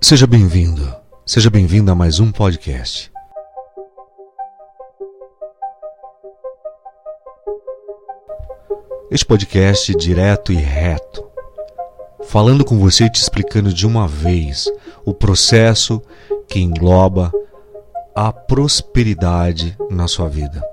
Seja bem-vindo, seja bem-vindo a mais um podcast. Este podcast direto e reto, falando com você e te explicando de uma vez o processo que engloba a prosperidade na sua vida.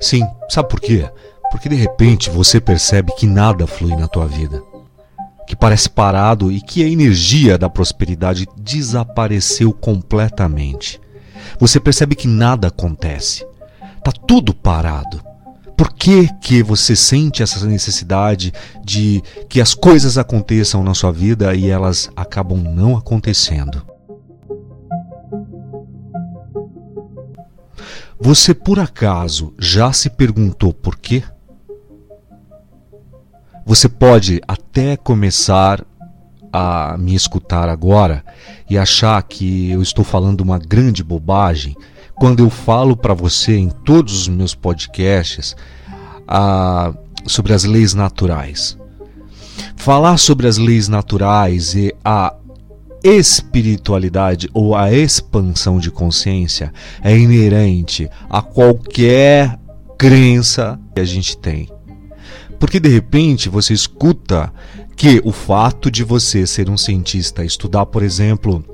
Sim, sabe por quê? Porque de repente você percebe que nada flui na tua vida, que parece parado e que a energia da prosperidade desapareceu completamente. Você percebe que nada acontece. Tá tudo parado. Por que, que você sente essa necessidade de que as coisas aconteçam na sua vida e elas acabam não acontecendo? Você por acaso já se perguntou por quê? Você pode até começar a me escutar agora e achar que eu estou falando uma grande bobagem quando eu falo para você em todos os meus podcasts ah, sobre as leis naturais. Falar sobre as leis naturais e a espiritualidade ou a expansão de consciência é inerente a qualquer crença que a gente tem. Porque de repente você escuta que o fato de você ser um cientista, estudar, por exemplo,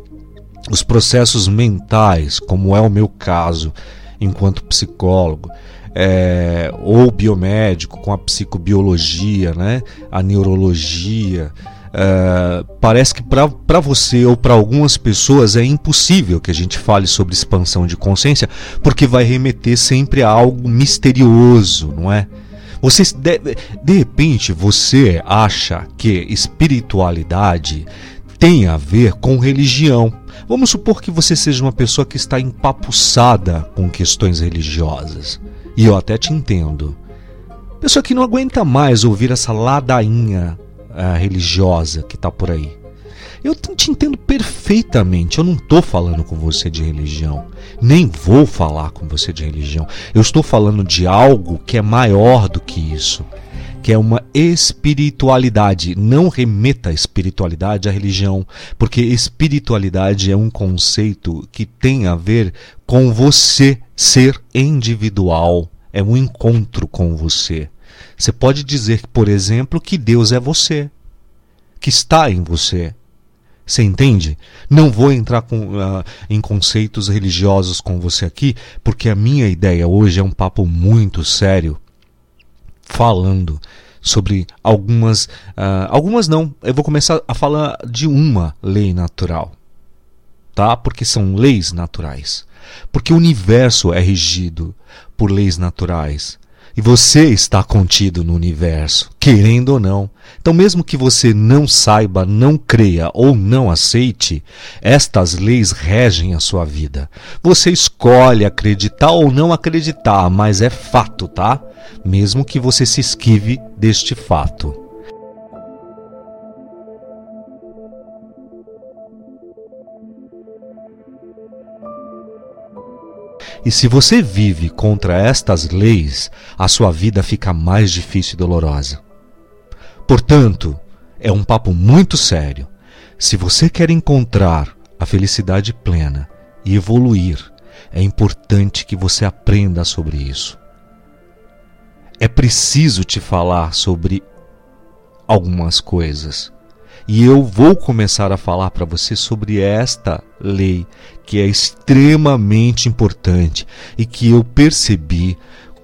os processos mentais, como é o meu caso, enquanto psicólogo, é, ou biomédico, com a psicobiologia, né, a neurologia, é, parece que para você ou para algumas pessoas é impossível que a gente fale sobre expansão de consciência, porque vai remeter sempre a algo misterioso, não é? Você de, de repente você acha que espiritualidade tem a ver com religião. Vamos supor que você seja uma pessoa que está empapuçada com questões religiosas. E eu até te entendo. Pessoa que não aguenta mais ouvir essa ladainha uh, religiosa que está por aí. Eu te entendo perfeitamente. Eu não estou falando com você de religião. Nem vou falar com você de religião. Eu estou falando de algo que é maior do que isso. Que é uma espiritualidade. Não remeta a espiritualidade à religião. Porque espiritualidade é um conceito que tem a ver com você ser individual. É um encontro com você. Você pode dizer, por exemplo, que Deus é você, que está em você. Você entende? Não vou entrar com, uh, em conceitos religiosos com você aqui, porque a minha ideia hoje é um papo muito sério, falando sobre algumas. Uh, algumas não. Eu vou começar a falar de uma lei natural. Tá? Porque são leis naturais. Porque o universo é regido por leis naturais. E você está contido no universo, querendo ou não. Então, mesmo que você não saiba, não creia ou não aceite, estas leis regem a sua vida. Você escolhe acreditar ou não acreditar, mas é fato, tá? Mesmo que você se esquive deste fato. E se você vive contra estas leis, a sua vida fica mais difícil e dolorosa. Portanto, é um papo muito sério. Se você quer encontrar a felicidade plena e evoluir, é importante que você aprenda sobre isso. É preciso te falar sobre algumas coisas. E eu vou começar a falar para você sobre esta lei que é extremamente importante e que eu percebi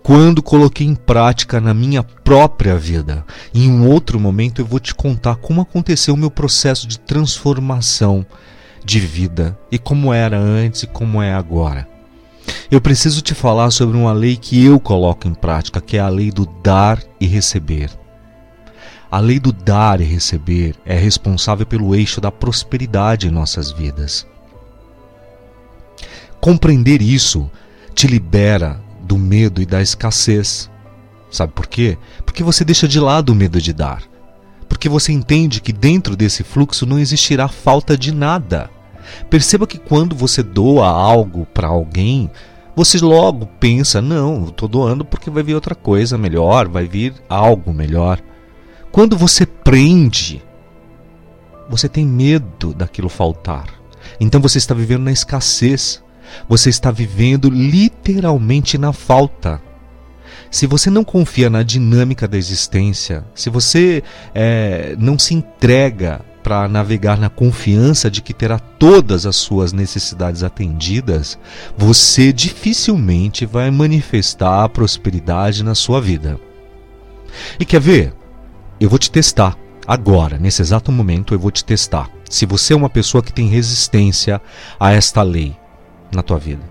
quando coloquei em prática na minha própria vida. Em um outro momento eu vou te contar como aconteceu o meu processo de transformação de vida e como era antes e como é agora. Eu preciso te falar sobre uma lei que eu coloco em prática, que é a lei do dar e receber. A lei do dar e receber é responsável pelo eixo da prosperidade em nossas vidas. Compreender isso te libera do medo e da escassez. Sabe por quê? Porque você deixa de lado o medo de dar. Porque você entende que dentro desse fluxo não existirá falta de nada. Perceba que quando você doa algo para alguém, você logo pensa: não, estou doando porque vai vir outra coisa melhor, vai vir algo melhor. Quando você prende, você tem medo daquilo faltar. Então você está vivendo na escassez. Você está vivendo literalmente na falta. Se você não confia na dinâmica da existência, se você é, não se entrega para navegar na confiança de que terá todas as suas necessidades atendidas, você dificilmente vai manifestar a prosperidade na sua vida. E quer ver? Eu vou te testar. Agora, nesse exato momento, eu vou te testar. Se você é uma pessoa que tem resistência a esta lei na tua vida,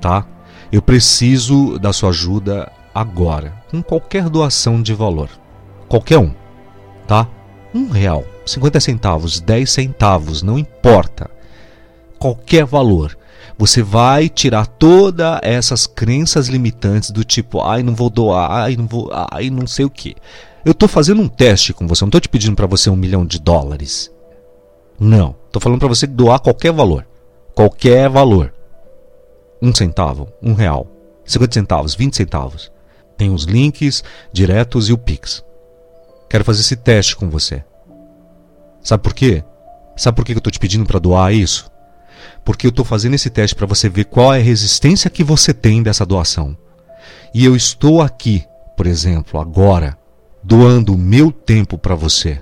tá? Eu preciso da sua ajuda agora, com qualquer doação de valor. Qualquer um, tá? Um real, 50 centavos, 10 centavos, não importa. Qualquer valor. Você vai tirar todas essas crenças limitantes do tipo, ai, não vou doar, ai, não vou, ai, não sei o que. Eu estou fazendo um teste com você, não estou te pedindo para você um milhão de dólares. Não, estou falando para você doar qualquer valor. Qualquer valor. Um centavo, um real, 50 centavos, 20 centavos. Tem os links diretos e o Pix. Quero fazer esse teste com você. Sabe por quê? Sabe por que eu estou te pedindo para doar isso? Porque eu estou fazendo esse teste para você ver qual é a resistência que você tem dessa doação. E eu estou aqui, por exemplo, agora, doando meu tempo para você.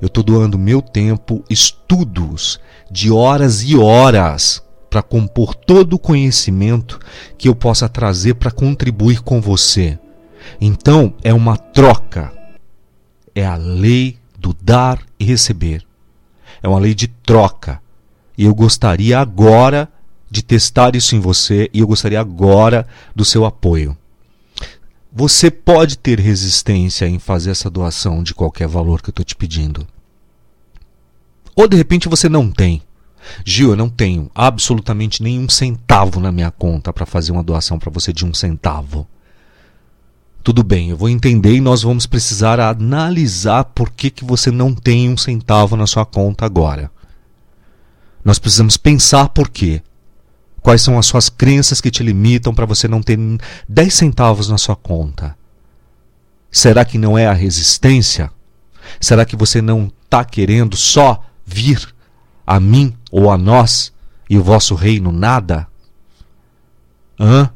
Eu estou doando meu tempo, estudos de horas e horas para compor todo o conhecimento que eu possa trazer para contribuir com você. Então, é uma troca. É a lei do dar e receber. É uma lei de troca. E eu gostaria agora de testar isso em você e eu gostaria agora do seu apoio. Você pode ter resistência em fazer essa doação de qualquer valor que eu estou te pedindo. Ou de repente você não tem. Gil, eu não tenho absolutamente nenhum centavo na minha conta para fazer uma doação para você de um centavo. Tudo bem, eu vou entender e nós vamos precisar analisar por que, que você não tem um centavo na sua conta agora. Nós precisamos pensar por quê. Quais são as suas crenças que te limitam para você não ter 10 centavos na sua conta? Será que não é a resistência? Será que você não está querendo só vir a mim ou a nós e o vosso reino nada? Hã?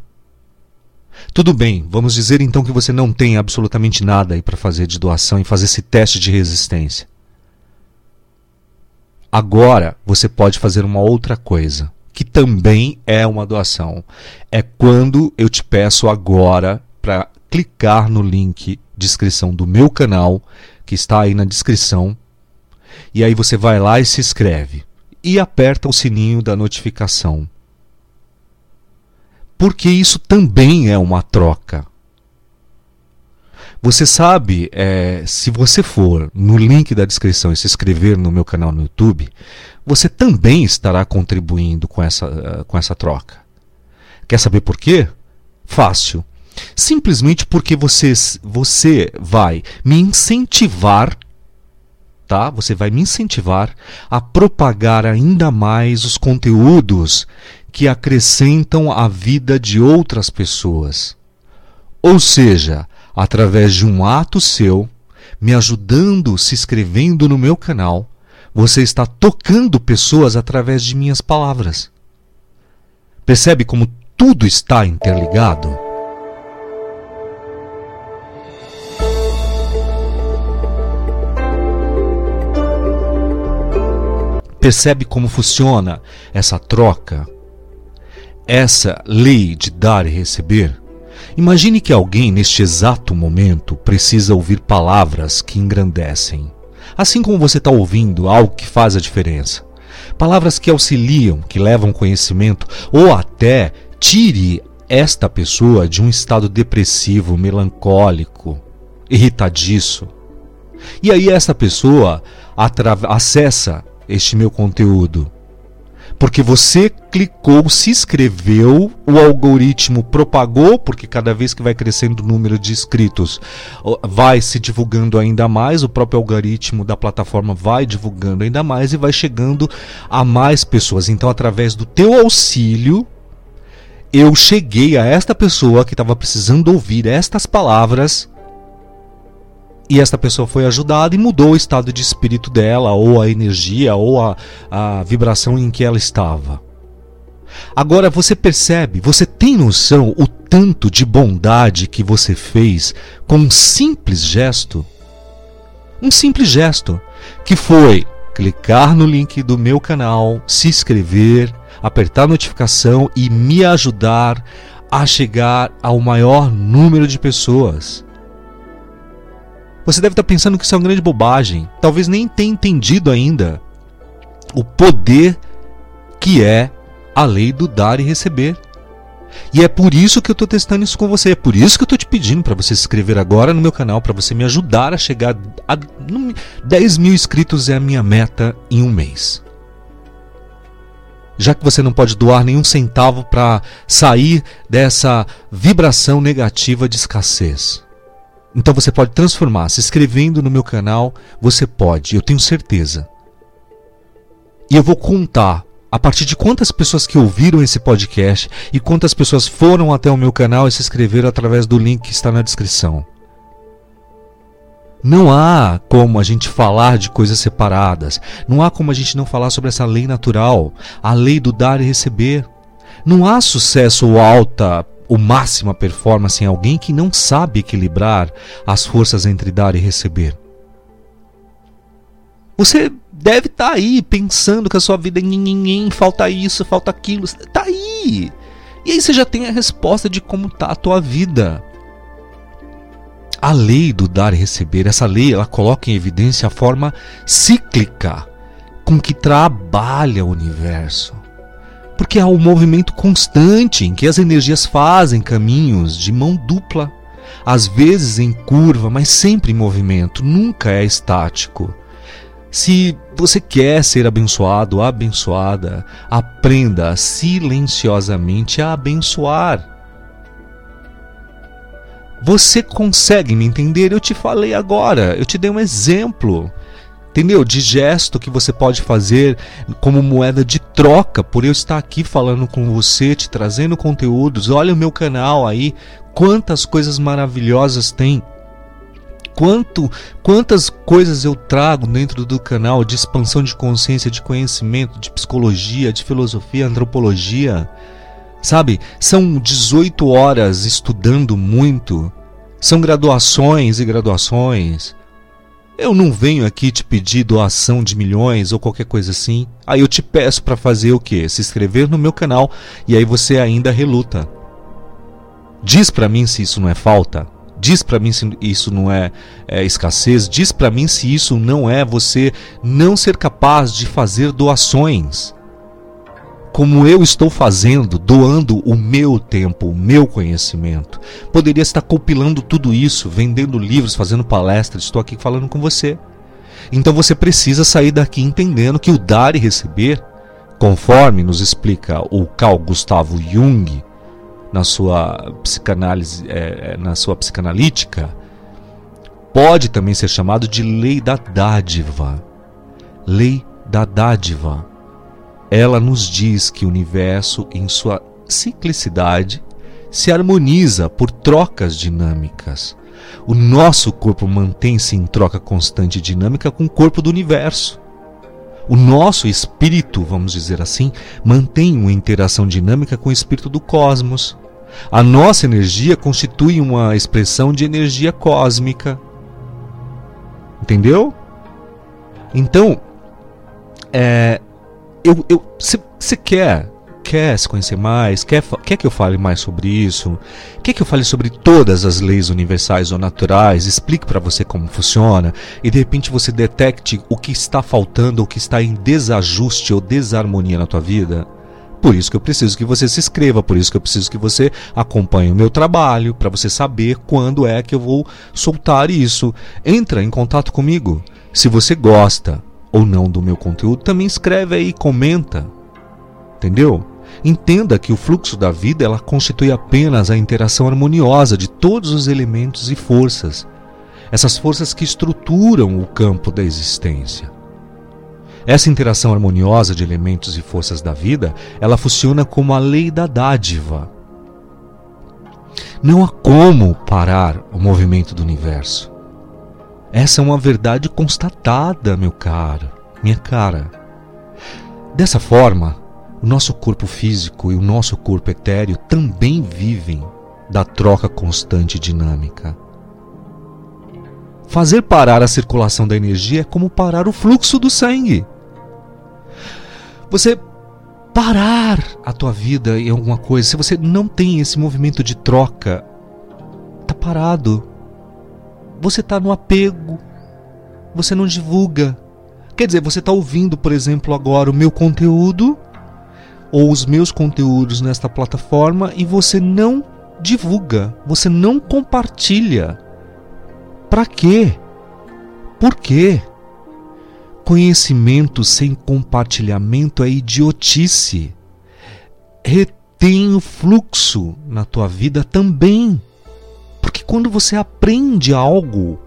Tudo bem, vamos dizer então que você não tem absolutamente nada aí para fazer de doação e fazer esse teste de resistência. Agora você pode fazer uma outra coisa que também é uma doação. É quando eu te peço agora para clicar no link descrição do meu canal, que está aí na descrição, e aí você vai lá e se inscreve e aperta o sininho da notificação. Porque isso também é uma troca. Você sabe, é, se você for no link da descrição e se inscrever no meu canal no YouTube, você também estará contribuindo com essa, uh, com essa troca. Quer saber por quê? Fácil. Simplesmente porque você, você vai me incentivar, tá? Você vai me incentivar a propagar ainda mais os conteúdos que acrescentam a vida de outras pessoas. Ou seja, através de um ato seu, me ajudando, se inscrevendo no meu canal, você está tocando pessoas através de minhas palavras. Percebe como tudo está interligado? Percebe como funciona essa troca? Essa lei de dar e receber? Imagine que alguém neste exato momento precisa ouvir palavras que engrandecem. Assim como você está ouvindo algo que faz a diferença. Palavras que auxiliam, que levam conhecimento ou até tire esta pessoa de um estado depressivo, melancólico, irritadiço. E aí essa pessoa acessa este meu conteúdo Porque você clicou, se inscreveu, o algoritmo propagou, porque cada vez que vai crescendo o número de inscritos, vai se divulgando ainda mais, o próprio algoritmo da plataforma vai divulgando ainda mais e vai chegando a mais pessoas. Então, através do teu auxílio, eu cheguei a esta pessoa que estava precisando ouvir estas palavras e esta pessoa foi ajudada e mudou o estado de espírito dela, ou a energia, ou a, a vibração em que ela estava. Agora você percebe, você tem noção o tanto de bondade que você fez com um simples gesto? Um simples gesto, que foi clicar no link do meu canal, se inscrever, apertar a notificação e me ajudar a chegar ao maior número de pessoas. Você deve estar pensando que isso é uma grande bobagem. Talvez nem tenha entendido ainda o poder que é a lei do dar e receber. E é por isso que eu estou testando isso com você. É por isso que eu estou te pedindo para você se inscrever agora no meu canal, para você me ajudar a chegar a 10 mil inscritos é a minha meta em um mês. Já que você não pode doar nenhum centavo para sair dessa vibração negativa de escassez. Então você pode transformar. Se inscrevendo no meu canal, você pode, eu tenho certeza. E eu vou contar a partir de quantas pessoas que ouviram esse podcast e quantas pessoas foram até o meu canal e se inscreveram através do link que está na descrição. Não há como a gente falar de coisas separadas. Não há como a gente não falar sobre essa lei natural, a lei do dar e receber. Não há sucesso ou alta o máxima performance em alguém que não sabe equilibrar as forças entre dar e receber. Você deve estar tá aí pensando que a sua vida é falta isso, falta aquilo. Está aí. E aí você já tem a resposta de como está a tua vida. A lei do dar e receber, essa lei, ela coloca em evidência a forma cíclica com que trabalha o universo. Porque há um movimento constante em que as energias fazem caminhos de mão dupla, às vezes em curva, mas sempre em movimento, nunca é estático. Se você quer ser abençoado, abençoada, aprenda silenciosamente a abençoar. Você consegue me entender? Eu te falei agora, eu te dei um exemplo entendeu? De gesto que você pode fazer como moeda de troca por eu estar aqui falando com você, te trazendo conteúdos. Olha o meu canal aí, quantas coisas maravilhosas tem. Quanto, quantas coisas eu trago dentro do canal de expansão de consciência, de conhecimento, de psicologia, de filosofia, antropologia. Sabe? São 18 horas estudando muito. São graduações e graduações. Eu não venho aqui te pedir doação de milhões ou qualquer coisa assim. Aí eu te peço para fazer o quê? Se inscrever no meu canal e aí você ainda reluta. Diz para mim se isso não é falta. Diz para mim se isso não é, é escassez. Diz para mim se isso não é você não ser capaz de fazer doações como eu estou fazendo, doando o meu tempo, o meu conhecimento. Poderia estar compilando tudo isso, vendendo livros, fazendo palestras, estou aqui falando com você. Então você precisa sair daqui entendendo que o dar e receber, conforme nos explica o Carl Gustavo Jung na sua psicanálise, é, é na sua psicanalítica, pode também ser chamado de lei da dádiva. Lei da dádiva ela nos diz que o universo, em sua ciclicidade, se harmoniza por trocas dinâmicas. O nosso corpo mantém-se em troca constante e dinâmica com o corpo do universo. O nosso espírito, vamos dizer assim, mantém uma interação dinâmica com o espírito do cosmos. A nossa energia constitui uma expressão de energia cósmica. Entendeu? Então, é, eu, eu, você quer quer se conhecer mais, quer, quer que eu fale mais sobre isso, quer que eu fale sobre todas as leis universais ou naturais, explique para você como funciona e de repente você detecte o que está faltando, o que está em desajuste ou desarmonia na tua vida. Por isso que eu preciso que você se inscreva, por isso que eu preciso que você acompanhe o meu trabalho, para você saber quando é que eu vou soltar isso. Entra em contato comigo. Se você gosta ou não do meu conteúdo, também escreve aí, comenta. Entendeu? Entenda que o fluxo da vida ela constitui apenas a interação harmoniosa de todos os elementos e forças. Essas forças que estruturam o campo da existência. Essa interação harmoniosa de elementos e forças da vida, ela funciona como a lei da dádiva. Não há como parar o movimento do universo. Essa é uma verdade constatada, meu caro, minha cara. Dessa forma, o nosso corpo físico e o nosso corpo etéreo também vivem da troca constante e dinâmica. Fazer parar a circulação da energia é como parar o fluxo do sangue. Você parar a tua vida em alguma coisa, se você não tem esse movimento de troca, tá parado você está no apego, você não divulga. Quer dizer, você está ouvindo, por exemplo, agora o meu conteúdo ou os meus conteúdos nesta plataforma e você não divulga, você não compartilha. Para quê? Por quê? Conhecimento sem compartilhamento é idiotice. Retém o fluxo na tua vida também. Porque quando você aprende algo,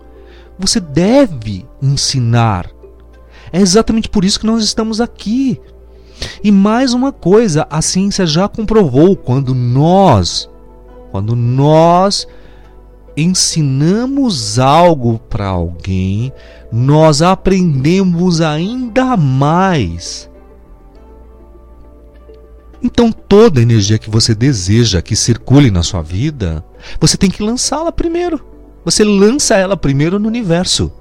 você deve ensinar. É exatamente por isso que nós estamos aqui. E mais uma coisa, a ciência já comprovou quando nós, quando nós ensinamos algo para alguém, nós aprendemos ainda mais. Então toda energia que você deseja que circule na sua vida, você tem que lançá-la primeiro. Você lança ela primeiro no universo.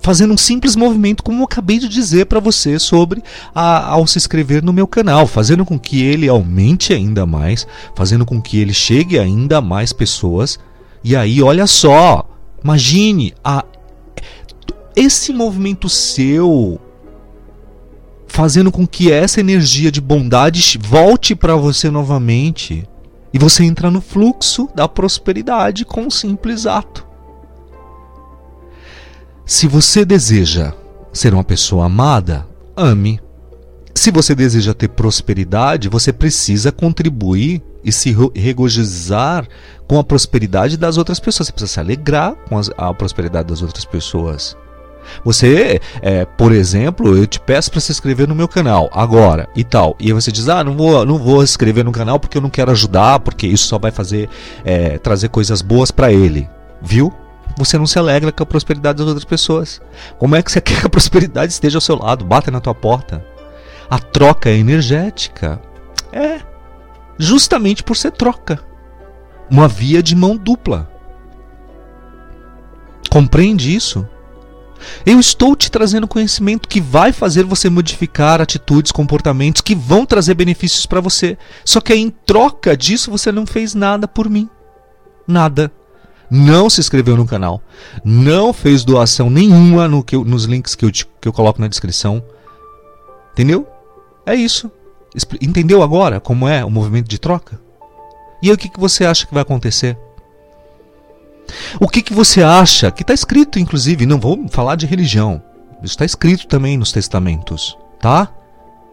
Fazendo um simples movimento, como eu acabei de dizer para você sobre a, ao se inscrever no meu canal, fazendo com que ele aumente ainda mais, fazendo com que ele chegue a ainda mais pessoas. E aí, olha só, imagine a, esse movimento seu fazendo com que essa energia de bondade volte para você novamente e você entra no fluxo da prosperidade com um simples ato. Se você deseja ser uma pessoa amada, ame. Se você deseja ter prosperidade, você precisa contribuir e se regozijar com a prosperidade das outras pessoas. Você precisa se alegrar com a prosperidade das outras pessoas. Você, é, por exemplo, eu te peço para se inscrever no meu canal agora e tal. E você diz: "Ah, não vou, não vou inscrever no canal porque eu não quero ajudar, porque isso só vai fazer é, trazer coisas boas para ele". Viu? Você não se alegra com a prosperidade das outras pessoas. Como é que você quer que a prosperidade esteja ao seu lado, bata na tua porta? A troca é energética. É. Justamente por ser troca. Uma via de mão dupla. Compreende isso? Eu estou te trazendo conhecimento que vai fazer você modificar atitudes, comportamentos que vão trazer benefícios para você. Só que em troca disso você não fez nada por mim. Nada. Não se inscreveu no canal. Não fez doação nenhuma no que eu, nos links que eu, te, que eu coloco na descrição. Entendeu? É isso. Entendeu agora como é o movimento de troca? E aí o que, que você acha que vai acontecer? O que, que você acha? Que está escrito, inclusive, não vou falar de religião. Isso está escrito também nos testamentos, tá?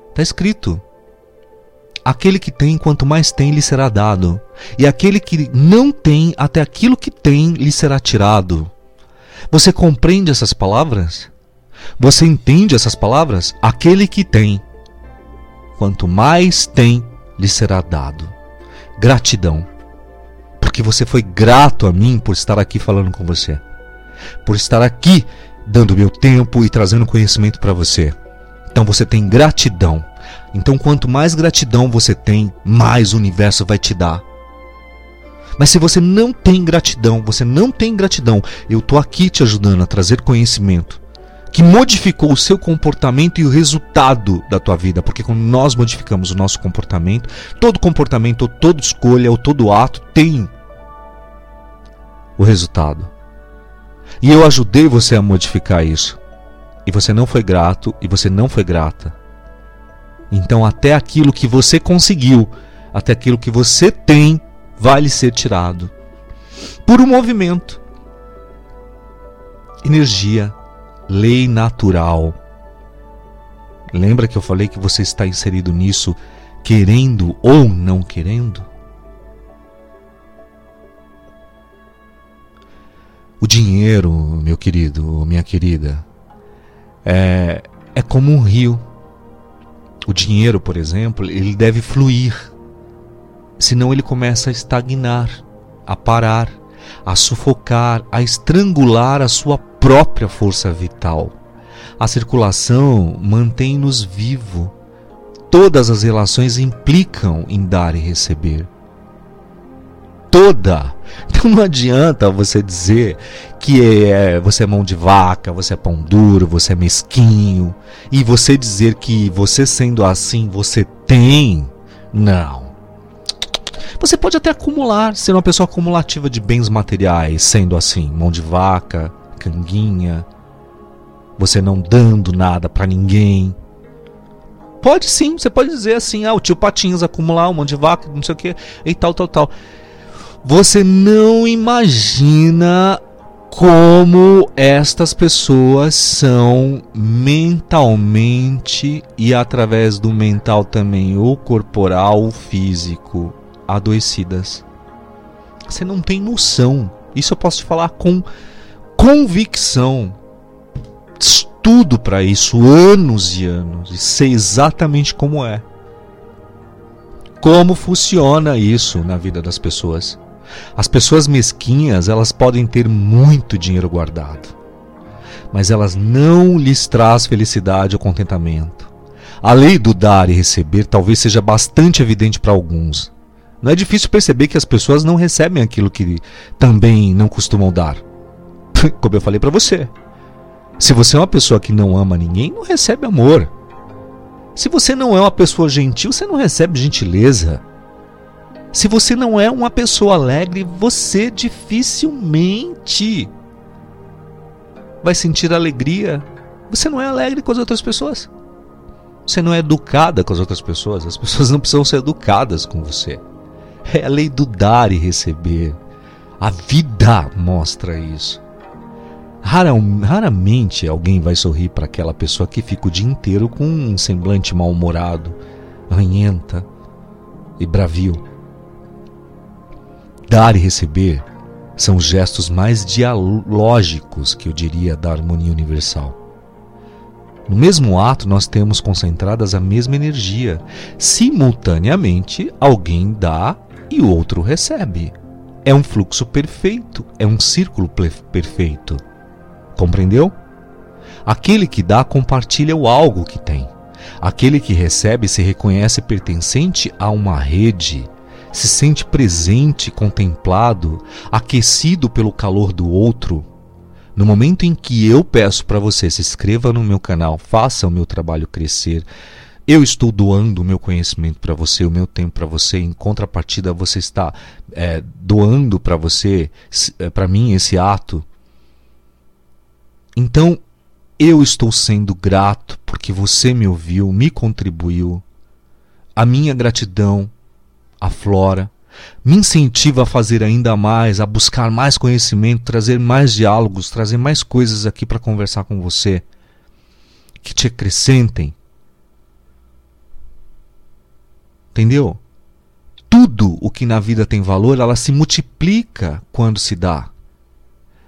Está escrito. Aquele que tem, quanto mais tem, lhe será dado. E aquele que não tem, até aquilo que tem, lhe será tirado. Você compreende essas palavras? Você entende essas palavras? Aquele que tem, quanto mais tem, lhe será dado. Gratidão porque você foi grato a mim por estar aqui falando com você, por estar aqui dando meu tempo e trazendo conhecimento para você. Então você tem gratidão. Então quanto mais gratidão você tem, mais o universo vai te dar. Mas se você não tem gratidão, você não tem gratidão, eu estou aqui te ajudando a trazer conhecimento que modificou o seu comportamento e o resultado da tua vida, porque quando nós modificamos o nosso comportamento, todo comportamento, ou toda escolha, ou todo ato tem o resultado. E eu ajudei você a modificar isso. E você não foi grato e você não foi grata. Então, até aquilo que você conseguiu, até aquilo que você tem, vai lhe ser tirado. Por um movimento. Energia, lei natural Lembra que eu falei que você está inserido nisso, querendo ou não querendo? O dinheiro, meu querido, minha querida, é, é como um rio. O dinheiro, por exemplo, ele deve fluir, senão ele começa a estagnar, a parar, a sufocar, a estrangular a sua própria força vital. A circulação mantém-nos vivo. Todas as relações implicam em dar e receber toda. Então não adianta você dizer que é, você é mão de vaca, você é pão duro, você é mesquinho, e você dizer que você sendo assim você tem. Não. Você pode até acumular, ser uma pessoa acumulativa de bens materiais, sendo assim, mão de vaca, canguinha, você não dando nada para ninguém. Pode sim, você pode dizer assim, ah, o tio Patinhas acumular um monte de vaca, não sei o que, e tal, tal, tal. Você não imagina como estas pessoas são mentalmente e através do mental também, o corporal, o físico, adoecidas. Você não tem noção. Isso eu posso te falar com convicção. Estudo para isso anos e anos e sei exatamente como é. Como funciona isso na vida das pessoas. As pessoas mesquinhas, elas podem ter muito dinheiro guardado, mas elas não lhes traz felicidade ou contentamento. A lei do dar e receber talvez seja bastante evidente para alguns. Não é difícil perceber que as pessoas não recebem aquilo que também não costumam dar. Como eu falei para você. Se você é uma pessoa que não ama ninguém, não recebe amor. Se você não é uma pessoa gentil, você não recebe gentileza. Se você não é uma pessoa alegre, você dificilmente vai sentir alegria. Você não é alegre com as outras pessoas. Você não é educada com as outras pessoas. As pessoas não precisam ser educadas com você. É a lei do dar e receber. A vida mostra isso. Raramente alguém vai sorrir para aquela pessoa que fica o dia inteiro com um semblante mal-humorado, ranhenta e bravio. Dar e receber são os gestos mais dialógicos, que eu diria, da harmonia universal. No mesmo ato, nós temos concentradas a mesma energia. Simultaneamente, alguém dá e o outro recebe. É um fluxo perfeito, é um círculo perfeito. Compreendeu? Aquele que dá compartilha o algo que tem. Aquele que recebe se reconhece pertencente a uma rede se sente presente, contemplado, aquecido pelo calor do outro, no momento em que eu peço para você se inscreva no meu canal, faça o meu trabalho crescer, eu estou doando o meu conhecimento para você, o meu tempo para você, em contrapartida você está é, doando para você, é, para mim, esse ato. Então, eu estou sendo grato porque você me ouviu, me contribuiu. A minha gratidão aflora, me incentiva a fazer ainda mais, a buscar mais conhecimento, trazer mais diálogos, trazer mais coisas aqui para conversar com você que te acrescentem. Entendeu? Tudo o que na vida tem valor, ela se multiplica quando se dá.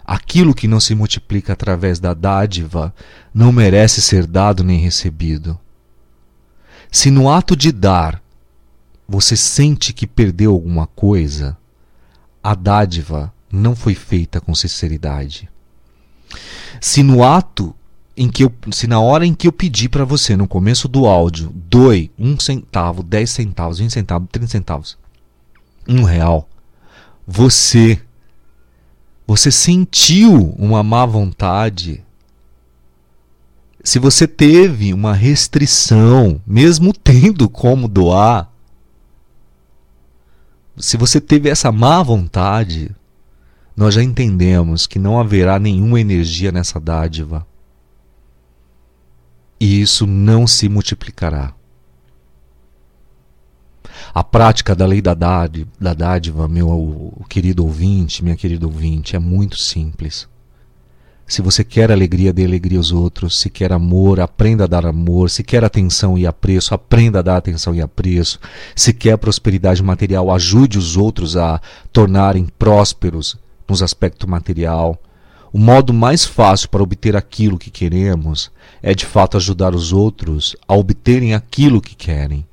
Aquilo que não se multiplica através da dádiva não merece ser dado nem recebido. Se no ato de dar você sente que perdeu alguma coisa, a dádiva não foi feita com sinceridade. Se no ato em que eu, se na hora em que eu pedi para você no começo do áudio, doe um centavo, dez centavos, vinte centavos, trinta centavos, um real, você, você sentiu uma má vontade, se você teve uma restrição, mesmo tendo como doar, se você teve essa má vontade, nós já entendemos que não haverá nenhuma energia nessa dádiva. E isso não se multiplicará. A prática da lei da dádiva, da dádiva meu querido ouvinte, minha querida ouvinte, é muito simples. Se você quer alegria, dê alegria aos outros. Se quer amor, aprenda a dar amor. Se quer atenção e apreço, aprenda a dar atenção e apreço. Se quer prosperidade material, ajude os outros a tornarem prósperos nos aspectos material. O modo mais fácil para obter aquilo que queremos é de fato ajudar os outros a obterem aquilo que querem.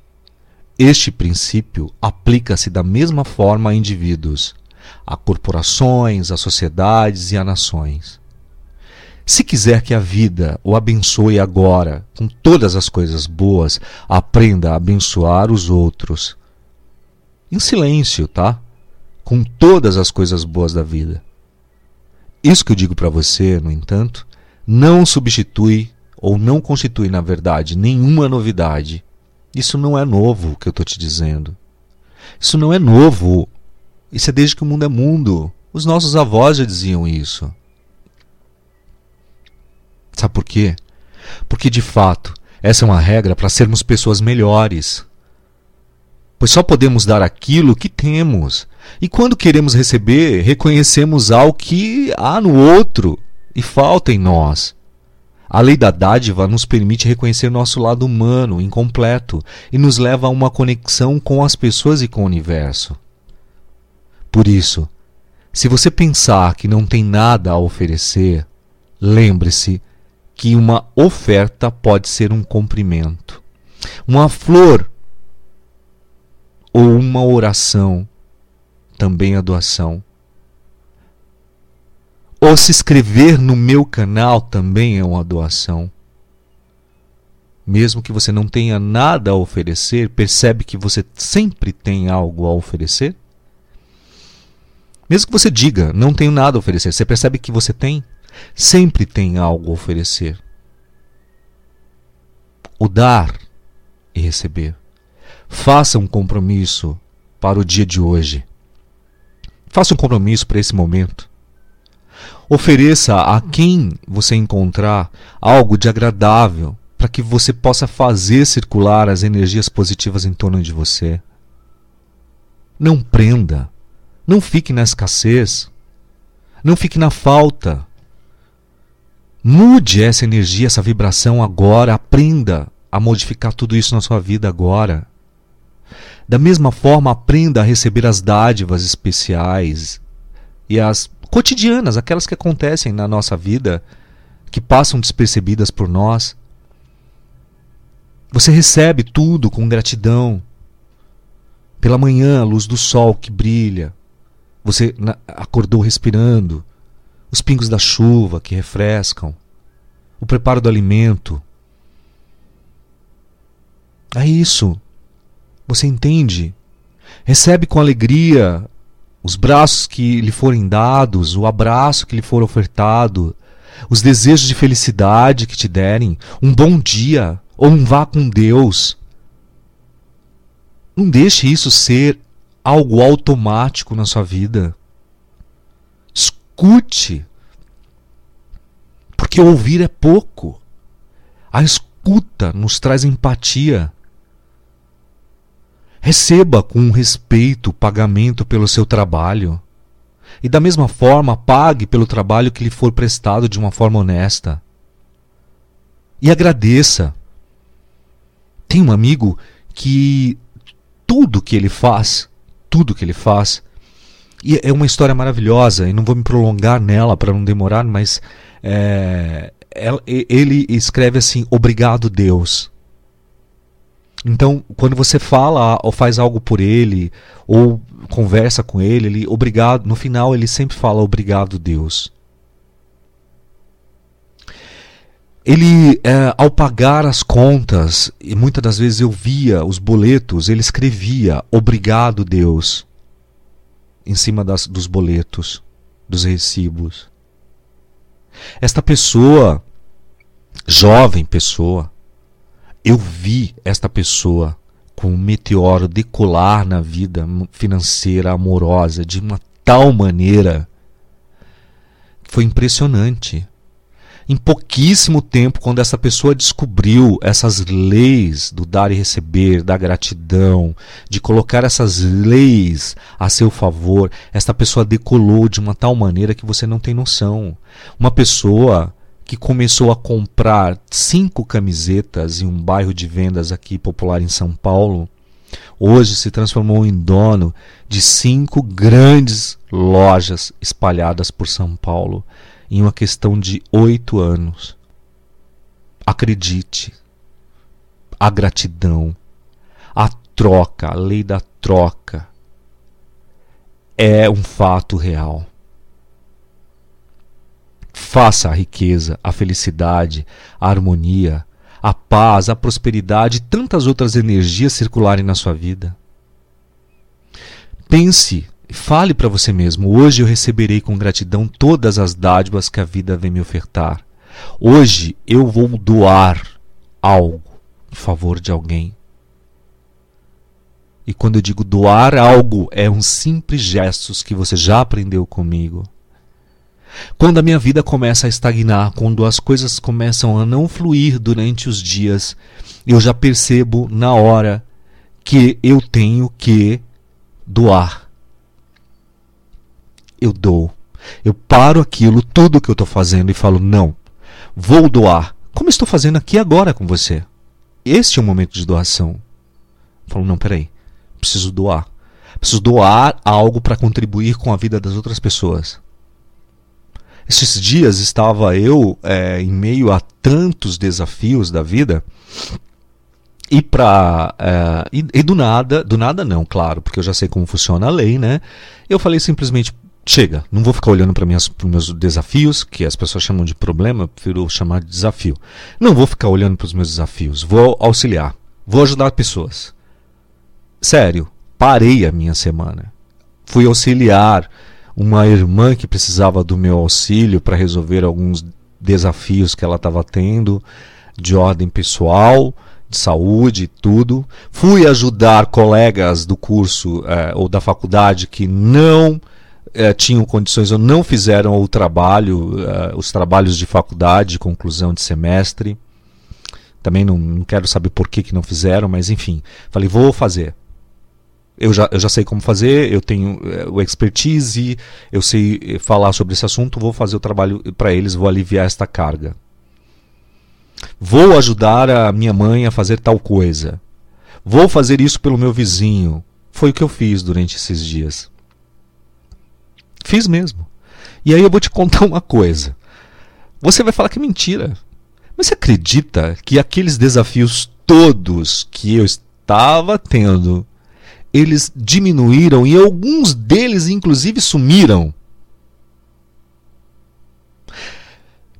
Este princípio aplica-se da mesma forma a indivíduos, a corporações, a sociedades e a nações. Se quiser que a vida o abençoe agora com todas as coisas boas, aprenda a abençoar os outros. Em silêncio, tá? Com todas as coisas boas da vida. Isso que eu digo para você, no entanto, não substitui ou não constitui, na verdade, nenhuma novidade. Isso não é novo o que eu estou te dizendo. Isso não é novo. Isso é desde que o mundo é mundo. Os nossos avós já diziam isso. Sabe por quê? Porque de fato, essa é uma regra para sermos pessoas melhores. Pois só podemos dar aquilo que temos. E quando queremos receber, reconhecemos algo que há no outro e falta em nós. A lei da dádiva nos permite reconhecer nosso lado humano, incompleto, e nos leva a uma conexão com as pessoas e com o universo. Por isso, se você pensar que não tem nada a oferecer, lembre-se que uma oferta pode ser um cumprimento. Uma flor ou uma oração também é doação. Ou se inscrever no meu canal também é uma doação. Mesmo que você não tenha nada a oferecer, percebe que você sempre tem algo a oferecer? Mesmo que você diga, não tenho nada a oferecer, você percebe que você tem? sempre tem algo a oferecer. O dar e receber. Faça um compromisso para o dia de hoje. Faça um compromisso para esse momento. Ofereça a quem você encontrar algo de agradável para que você possa fazer circular as energias positivas em torno de você. Não prenda. Não fique na escassez. Não fique na falta. Mude essa energia, essa vibração agora, aprenda a modificar tudo isso na sua vida agora. Da mesma forma, aprenda a receber as dádivas especiais e as cotidianas, aquelas que acontecem na nossa vida, que passam despercebidas por nós. Você recebe tudo com gratidão. Pela manhã, a luz do sol que brilha. Você acordou respirando os pingos da chuva que refrescam, o preparo do alimento. É isso. Você entende? Recebe com alegria os braços que lhe forem dados, o abraço que lhe for ofertado, os desejos de felicidade que te derem, um bom dia ou um vá com Deus. Não deixe isso ser algo automático na sua vida escute. Porque ouvir é pouco. A escuta nos traz empatia. Receba com respeito o pagamento pelo seu trabalho. E da mesma forma, pague pelo trabalho que lhe for prestado de uma forma honesta. E agradeça. Tem um amigo que tudo que ele faz, tudo que ele faz, e é uma história maravilhosa, e não vou me prolongar nela para não demorar, mas é, ele escreve assim: Obrigado, Deus. Então, quando você fala ou faz algo por ele, ou conversa com ele, ele obrigado, no final ele sempre fala obrigado, Deus. Ele, é, ao pagar as contas, e muitas das vezes eu via os boletos, ele escrevia obrigado, Deus em cima das, dos boletos, dos recibos. Esta pessoa, jovem pessoa, eu vi esta pessoa com um meteoro decolar na vida financeira amorosa de uma tal maneira foi impressionante. em pouquíssimo tempo, quando essa pessoa descobriu essas leis do dar e receber, da gratidão, de colocar essas leis a seu favor, essa pessoa decolou de uma tal maneira que você não tem noção. Uma pessoa que começou a comprar cinco camisetas em um bairro de vendas aqui popular em São Paulo, hoje se transformou em dono de cinco grandes lojas espalhadas por São Paulo em uma questão de oito anos. Acredite, a gratidão, a troca, a lei da troca é um fato real. Faça a riqueza, a felicidade, a harmonia, a paz, a prosperidade e tantas outras energias circularem na sua vida. Pense Fale para você mesmo: hoje eu receberei com gratidão todas as dádivas que a vida vem me ofertar. Hoje eu vou doar algo em favor de alguém. E quando eu digo doar algo, é um simples gestos que você já aprendeu comigo. Quando a minha vida começa a estagnar, quando as coisas começam a não fluir durante os dias, eu já percebo na hora que eu tenho que doar eu dou. Eu paro aquilo, tudo que eu estou fazendo e falo: não, vou doar. Como estou fazendo aqui agora com você. Este é o momento de doação. Eu falo: não, peraí, preciso doar. Preciso doar algo para contribuir com a vida das outras pessoas. Esses dias estava eu é, em meio a tantos desafios da vida e para é, e, e, do nada, do nada não, claro, porque eu já sei como funciona a lei, né? Eu falei simplesmente chega, não vou ficar olhando para meus desafios, que as pessoas chamam de problema, eu prefiro chamar de desafio. Não vou ficar olhando para os meus desafios, vou auxiliar, vou ajudar pessoas. Sério, parei a minha semana. Fui auxiliar uma irmã que precisava do meu auxílio para resolver alguns desafios que ela estava tendo de ordem pessoal, de saúde, tudo. Fui ajudar colegas do curso eh, ou da faculdade que não é, tinham condições ou não fizeram o trabalho, uh, os trabalhos de faculdade, conclusão de semestre. Também não, não quero saber por que, que não fizeram, mas enfim, falei, vou fazer. Eu já, eu já sei como fazer, eu tenho uh, o expertise, eu sei falar sobre esse assunto, vou fazer o trabalho para eles, vou aliviar esta carga. Vou ajudar a minha mãe a fazer tal coisa. Vou fazer isso pelo meu vizinho. Foi o que eu fiz durante esses dias. Fiz mesmo. E aí eu vou te contar uma coisa. Você vai falar que é mentira. Mas você acredita que aqueles desafios todos que eu estava tendo, eles diminuíram e alguns deles inclusive sumiram?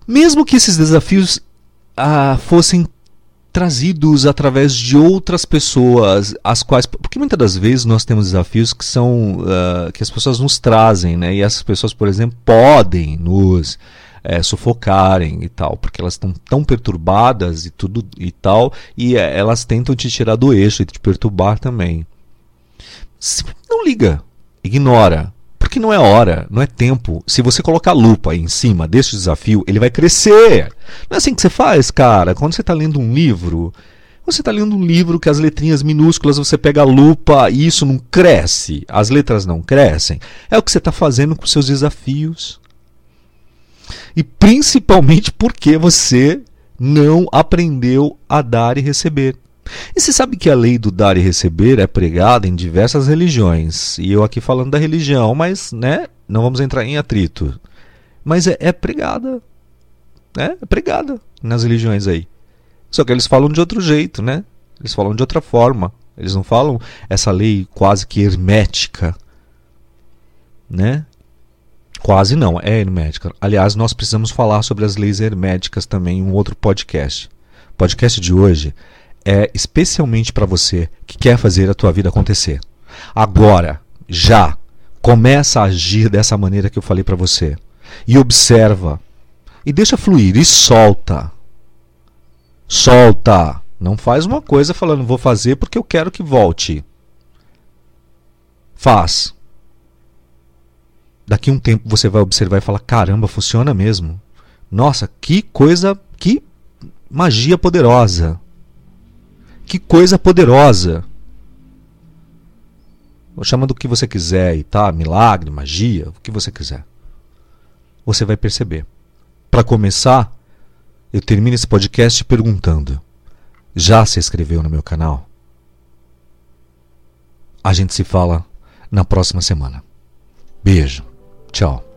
Mesmo que esses desafios ah, fossem trazidos através de outras pessoas, as quais, porque muitas das vezes nós temos desafios que são uh, que as pessoas nos trazem, né? E essas pessoas, por exemplo, podem nos é, sufocarem e tal, porque elas estão tão perturbadas e tudo e tal, e é, elas tentam te tirar do eixo e te perturbar também. Não liga, ignora, porque não é hora, não é tempo. Se você colocar lupa em cima deste desafio, ele vai crescer. Não é assim que você faz, cara. Quando você está lendo um livro, você está lendo um livro que as letrinhas minúsculas você pega a lupa e isso não cresce, as letras não crescem. É o que você está fazendo com seus desafios. E principalmente porque você não aprendeu a dar e receber. E você sabe que a lei do dar e receber é pregada em diversas religiões. E eu aqui falando da religião, mas né, não vamos entrar em atrito. Mas é, é pregada. Né? É pregada nas religiões aí. Só que eles falam de outro jeito, né? Eles falam de outra forma. Eles não falam essa lei quase que hermética. Né? Quase não, é hermética. Aliás, nós precisamos falar sobre as leis herméticas também em um outro podcast. O podcast de hoje é especialmente para você que quer fazer a tua vida acontecer. Agora, já, começa a agir dessa maneira que eu falei para você. E observa. E deixa fluir. E solta. Solta. Não faz uma coisa falando vou fazer porque eu quero que volte. Faz. Daqui um tempo você vai observar e falar: caramba, funciona mesmo. Nossa, que coisa, que magia poderosa. Que coisa poderosa. Chama do que você quiser e tá, milagre, magia, o que você quiser. Você vai perceber. Para começar, eu termino esse podcast perguntando: já se inscreveu no meu canal? A gente se fala na próxima semana. Beijo. Tchau.